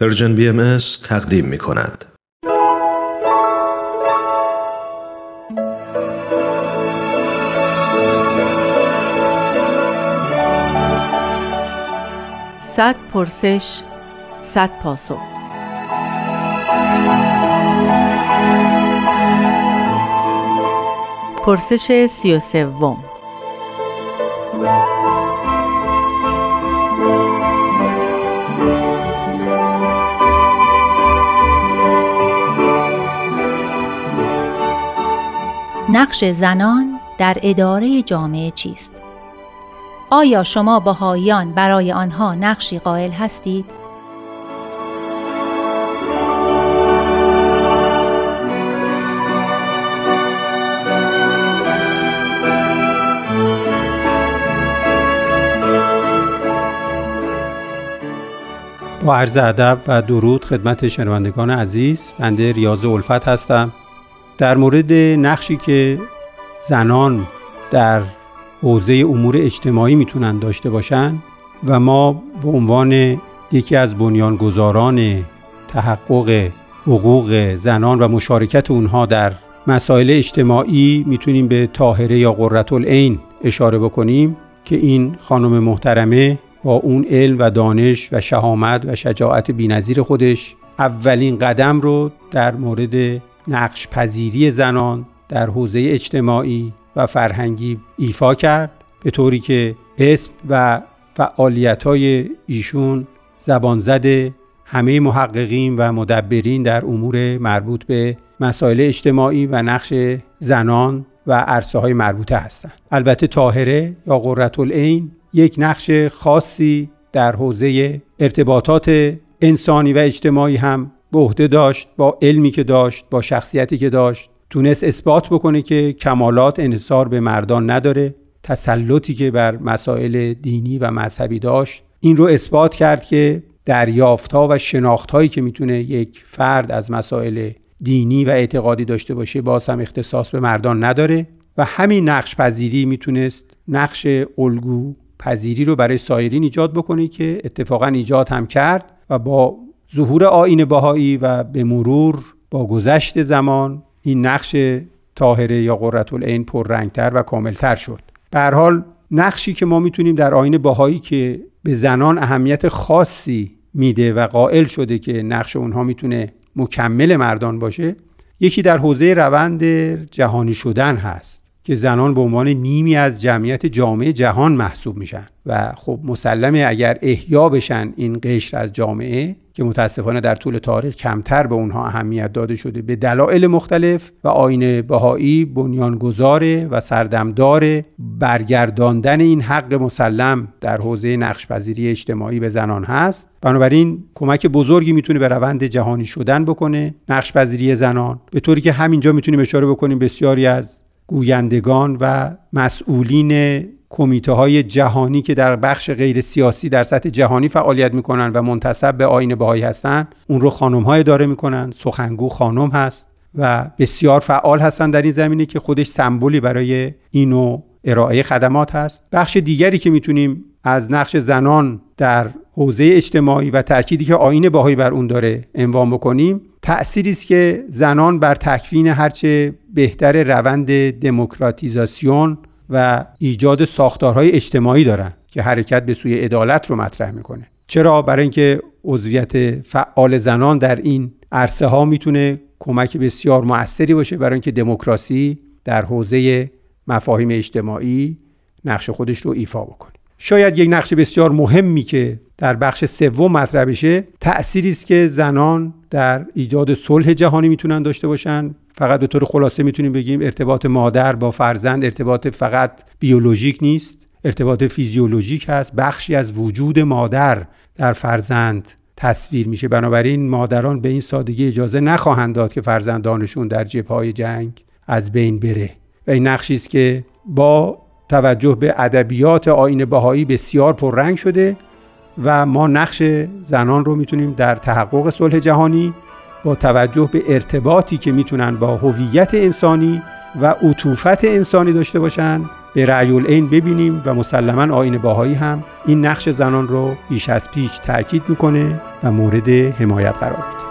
Persian BM تقدیم می کند. صد پرسش صد پاسخ پرسش سی و سوم نقش زنان در اداره جامعه چیست؟ آیا شما بهاییان برای آنها نقشی قائل هستید؟ با عرض ادب و درود خدمت شنوندگان عزیز بنده ریاض الفت هستم در مورد نقشی که زنان در حوزه امور اجتماعی می‌تونن داشته باشن و ما به عنوان یکی از بنیانگذاران تحقق حقوق زنان و مشارکت اونها در مسائل اجتماعی می‌تونیم به طاهره یا قررت العین اشاره بکنیم که این خانم محترمه با اون علم و دانش و شهامت و شجاعت بینظیر خودش اولین قدم رو در مورد نقش پذیری زنان در حوزه اجتماعی و فرهنگی ایفا کرد به طوری که اسم و فعالیت های ایشون زبان زده همه محققین و مدبرین در امور مربوط به مسائل اجتماعی و نقش زنان و عرصه های مربوطه هستند. البته طاهره یا قررت العین یک نقش خاصی در حوزه ارتباطات انسانی و اجتماعی هم به عهده داشت با علمی که داشت با شخصیتی که داشت. تونست اثبات بکنه که کمالات انحصار به مردان نداره. تسلطی که بر مسائل دینی و مذهبی داشت. این رو اثبات کرد که دریافتها و شناختهایی که می‌تونه یک فرد از مسائل دینی و اعتقادی داشته باشه باز هم اختصاص به مردان نداره و همین نقش پذیری می‌تونست نقش الگو پذیری رو برای سایرین ایجاد بکنه که اتفاقا ایجاد هم کرد و با ظهور آین باهایی و به مرور با گذشت زمان این نقش طاهره یا قررت العین پررنگتر و کاملتر شد. به حال نقشی که ما می‌تونیم در آین باهایی که به زنان اهمیت خاصی میده و قائل شده که نقش اونها می‌تونه مکمل مردان باشه یکی در حوزه روند جهانی شدن هست که زنان به عنوان نیمی از جمعیت جامعه جهان محسوب میشن و خب مسلمه اگر احیا بشن این قشر از جامعه که متاسفانه در طول تاریخ کمتر به اونها اهمیت داده شده. به دلایل مختلف و آین بهایی بنیانگذار و سردمدار برگرداندن این حق مسلم در حوزه نقشپذیری اجتماعی به زنان هست. بنابراین کمک بزرگی می‌تونه به روند جهانی شدن بکنه نقشپذیری زنان. به طوری که همینجا می‌تونیم اشاره بکنیم بسیاری از گویندگان و مسئولین کمیته های جهانی که در بخش غیر سیاسی در سطح جهانی فعالیت می‌کنن و منتصب به آین بهایی هستند اون رو خانم های اداره می‌کنن. سخنگو خانم هست و بسیار فعال هستن در این زمینه که خودش سمبولی برای اینو ارائه خدمات هست. بخش دیگری که می‌تونیم از نقش زنان در حوزه اجتماعی و تأکیدی که آین باهایی بر اون داره عنوان بکنیم تأثیری است که زنان بر تکوین هرچه بهتر روند دموکراتیزاسیون و ایجاد ساختارهای اجتماعی دارن که حرکت به سوی عدالت رو مطرح می‌کنه. چرا؟ برای اینکه عضویت فعال زنان در این عرصه ها می‌تونه کمک بسیار موثری باشه برای اینکه دموکراسی در حوزه مفاهیم اجتماعی نقش خودش رو ایفا بکنه. شاید یک نقش بسیار مهمی که در بخش سوم مطرح بشه تأثیری است که زنان در ایجاد صلح جهانی می‌تونن داشته باشن فقط به طور خلاصه می‌تونیم بگیم ارتباط مادر با فرزند ارتباط فقط بیولوژیک نیست ارتباط فیزیولوژیک هست. بخشی از وجود مادر در فرزند تصویر میشه. بنابراین مادران به این سادگی اجازه نخواهند داد که فرزندانشون در جبهه جنگ از بین بره. و این نقشی است که با توجه به ادبیات آین بهایی بسیار پررنگ شده و ما نقش زنان رو می‌تونیم در تحقق صلح جهانی با توجه به ارتباطی که می‌تونن با هویت انسانی و عطوفت انسانی داشته باشن به رعی العین ببینیم و مسلما آین باهایی هم این نقش زنان رو بیش از پیش تاکید می‌کنه و مورد حمایت قرار میده.